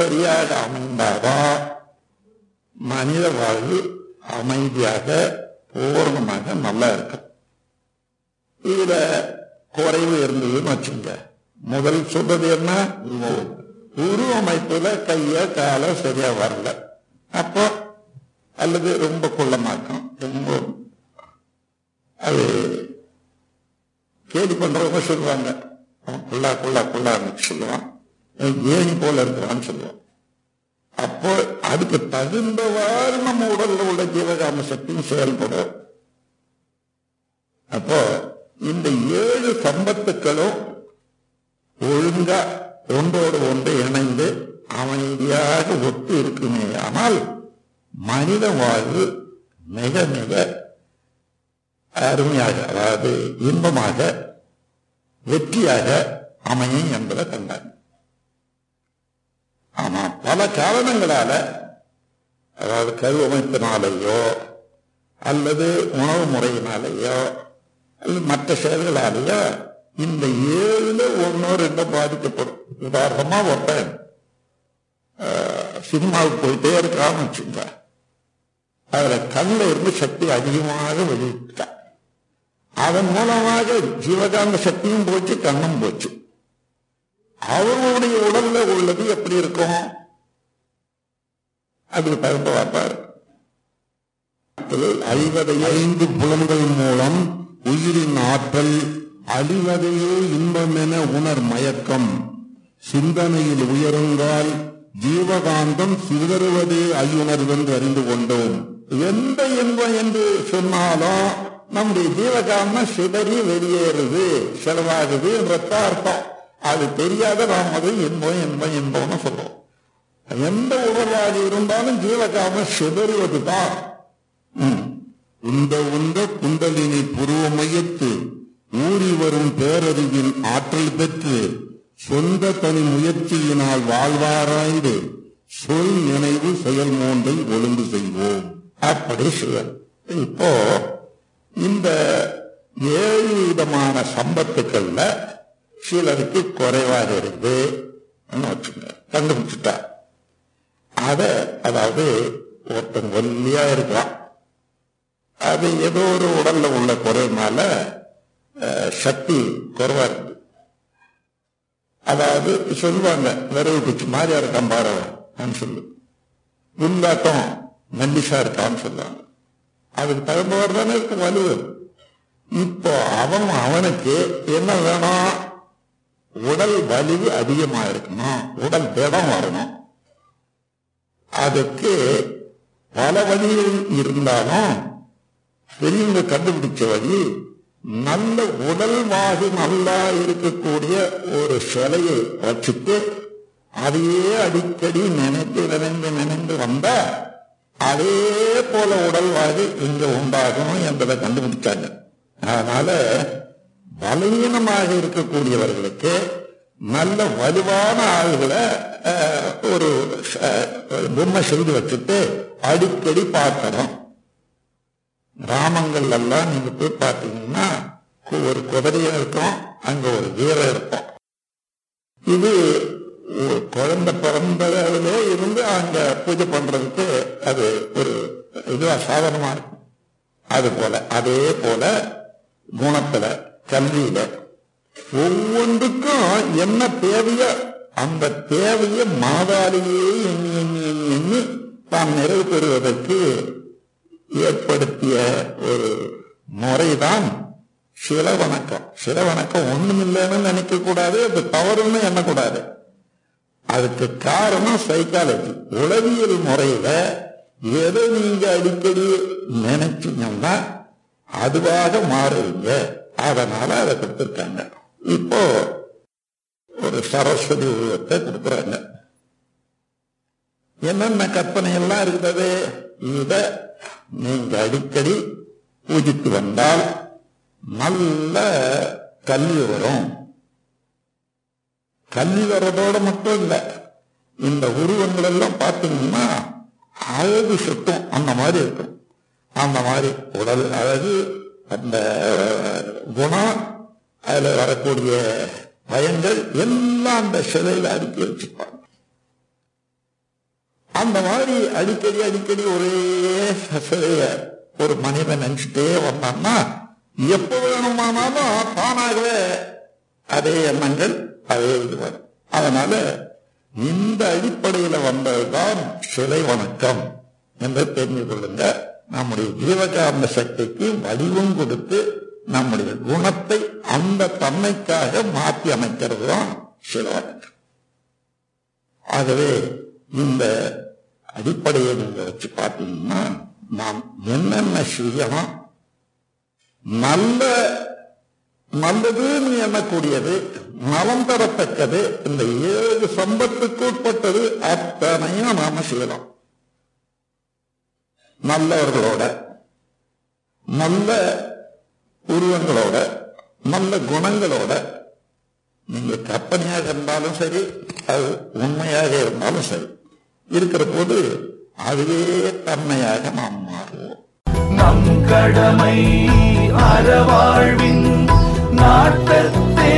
சரியாக அமைந்தாதான் மனித வாழ்வு அமைதியாக பூர்ணமாக நல்லா இருக்கும் இதுல குறைவு இருந்ததுன்னு வச்சுங்க. முதல் சொல்றது என்ன? உருவமைப்புல கைய கால சரியா வரல. அப்போ அல்லது ரொம்ப குள்ளமாக்கும் ரொம்ப அது கேள்வி பண்றவங்க சொல்லுவாங்க. குள்ளா குள்ளா குள்ளான்னு சொல்லுவான். ஏணி போல இருக்கிறான்னு சொல்லுவோம். அப்போ அதுக்கு தகுந்தவாறு நம்ம உடல்ல உள்ள ஜீவகாம சக்தியும் செயல்படும். அப்போ இந்த ஏழு சம்பத்துக்களும் ஒழுங்கா ஒன்றோடு ஒன்று இணைந்து அமைதியாக ஒத்து இருக்குமே ஆனால் மனித வாழ்வு மிக மிக அருமையாக அதாவது இன்பமாக வெற்றியாக அமையும் என்பதை கண்டாங்க ஆனா பல காரணங்களால அதாவது கருவமைப்பினாலேயோ அல்லது உணவு முறையினாலேயோ அல்லது மற்ற செயல்களாலேயோ இந்த ஏழுல ஒன்னோ ரெண்டோ பாதிக்கப்படும். உதாரணமா ஒருத்தன் சினிமாவுக்கு போயிட்டே இருக்கான்னு வச்சுங்க அதுல கண்ணில் இருந்து சக்தி அதிகமாக வெளியிட்டான். அதன் மூலமாக ஜீவகாந்த சக்தியும் போச்சு கண்ணும் போச்சு. அவர்களுடைய உடல்ல உள்ளது எப்படி இருக்கும்? அதுக்கு தகுந்த பார்ப்பார். ஐவதை ஐந்து புலன்கள் மூலம் உயிரின் ஆற்றல் அழிவதையே இன்பமென உணர் மயக்கம். சிந்தனையில் உயருங்கால் ஜீவகாந்தம் சிதறுவதே ஐயுணர்வென்று அறிந்து கொண்டோம். எந்த இன்பம் என்று சொன்னாலும் நம்முடைய ஜீவகாந்தம் சிதறி வெளியேறுது செலவாகுது என்ற அர்த்தம். அது தெரியாத நாம் அதை இன்பம் இன்பம் இன்பம்னு சொல்றோம் எந்த உணர்வாக இருந்தாலும் ஜீவகாம சிதறுவதுதான். ம். உந்த உந்த குண்டலினி புருவ மையத்து ஊறி வரும் பேரறிவின் ஆற்றல் பெற்று சொந்த தனி முயற்சியினால் வாழ்வாராய்ந்து சொல் நினைவு செயல் மூன்றை ஒழுங்கு செய்வோம். அப்படி சிவன் இப்போ இந்த ஏழு விதமான சம்பத்துக்கள்ல சிலருக்கு குறைவாக இருந்து வச்சுங்க கண்டுபிடிச்சிட்டா. அத அதாவது ஒருத்தன் ஒல்லியா இருக்கலாம் அது ஏதோ ஒரு உடல்ல உள்ள குறைனால சக்தி குறைவா இருக்கு. அதாவது சொல்லுவாங்க விரைவு குச்சி மாதிரியா இருக்கான் பாரவன் சொல்லு. உண்டாட்டம் மல்லிசா இருக்கான்னு சொல்லுவாங்க. அதுக்கு தகுந்தவர் தானே இருக்கு வலுவு இப்போ அவன் அவனுக்கு என்ன வேணும்? உடல் வலிவு அதிகமா இருக்கணும் உடல் திடம் வரணும் அதுக்கு பல வழிகள் இருந்தாலும் பெரியவங்க கண்டுபிடிச்ச வழி நல்ல உடல் வாகு நல்லா இருக்கக்கூடிய ஒரு சிலையை வச்சுட்டு அதையே அடிக்கடி நினைத்து நினைந்து நினைந்து வந்தா அதே போல உடல் வாகு இங்க உண்டாகும் என்பதை கண்டுபிடிச்சாங்க. அதனால பலவீனமாக இருக்கக்கூடியவர்களுக்கு நல்ல வலுவான ஆளுகளை ஒரு பொம்மை செய்து வச்சுட்டு அடிக்கடி பார்க்கணும். கிராமங்கள் எல்லாம் நீங்க போய் பார்த்தீங்கன்னா ஒரு குதிரையும் இருக்கும் அங்க ஒரு வீரம் இருக்கும் இது குழந்தை பிறந்ததிலே இருந்து அங்க பூஜை பண்றதுக்கு அது ஒரு இதுவா சாதனமா இருக்கும். அது போல அதே போல குணத்துல கல்வியில ஒவ்வொன்றுக்கும் என்ன தேவையோ அந்த தேவையை மாதாலேயே எண்ணி எண்ணி எண்ணி எண்ணி தான் நிறைவு பெறுவதற்கு ஏற்படுத்திய ஒரு முறைதான் சில வணக்கம் சில வணக்கம் ஒண்ணுமில்லைன்னு நினைக்க கூடாது அது தவறுன்னு எண்ணக்கூடாது. அதுக்கு காரணம் சைக்காலஜி உளவியல் முறையில எதை நீங்க அடிக்கடி நினைச்சீங்கன்னா அதுவாக மாறுவீங்க. அதனால அதை கொடுத்துருக்காங்க. இப்போ ஒரு சரஸ்வதி உருவத்தை கொடுக்குறாங்க. என்னென்ன கற்பனை எல்லாம் இருக்கிறது இத நீங்க அடிக்கடி பூஜித்து வந்தால் நல்ல கல்வி வரும். கல்வி வர்றதோட மட்டும் இல்ல இந்த உருவங்கள் எல்லாம் பார்த்தீங்கன்னா அழகு சுத்தம் அந்த மாதிரி இருக்கும். அந்த மாதிரி உடல் அழகு அந்த குணம் அதுல வரக்கூடிய பயங்கள் எல்லாம் அந்த சிலையில அடுக்கி வச்சுப்பாங்க. அந்த மாதிரி அடிக்கடி அடிக்கடி ஒரே சிலைய ஒரு மனிதன் நினைச்சுட்டே வந்தான்னா எப்ப வேணுமானாலும் தானாகவே அதே எண்ணங்கள் அதே இது வரும். அதனால இந்த அடிப்படையில வந்ததுதான் சிலை வணக்கம் என்று தெரிந்து கொள்ளுங்க. நம்முடைய ஜீவகாரண சக்திக்கு வடிவம் கொடுத்து நம்முடைய குணத்தை அந்த தன்மைக்காக மாற்றி அமைக்கிறது தான் சிலை ஆகவே இந்த அடிப்படையை நீங்க வச்சு பார்த்தீங்கன்னா நாம் என்னென்ன செய்யலாம் நல்ல நல்லதுன்னு எண்ணக்கூடியது நலம் தரத்தக்கது இந்த ஏழு சம்பத்துக்கு உட்பட்டது அத்தனையும் நாம செய்யலாம். நல்லவர்களோட நல்ல உருவங்களோட நல்ல குணங்களோட நீங்க கற்பனையாக இருந்தாலும் சரி அது உண்மையாக இருந்தாலும் சரி இருக்கிற போது அதுவே தன்மையாக நாம் மாறுவோம். நம் கடமை அறவாழ்வின் நாட்டத்தே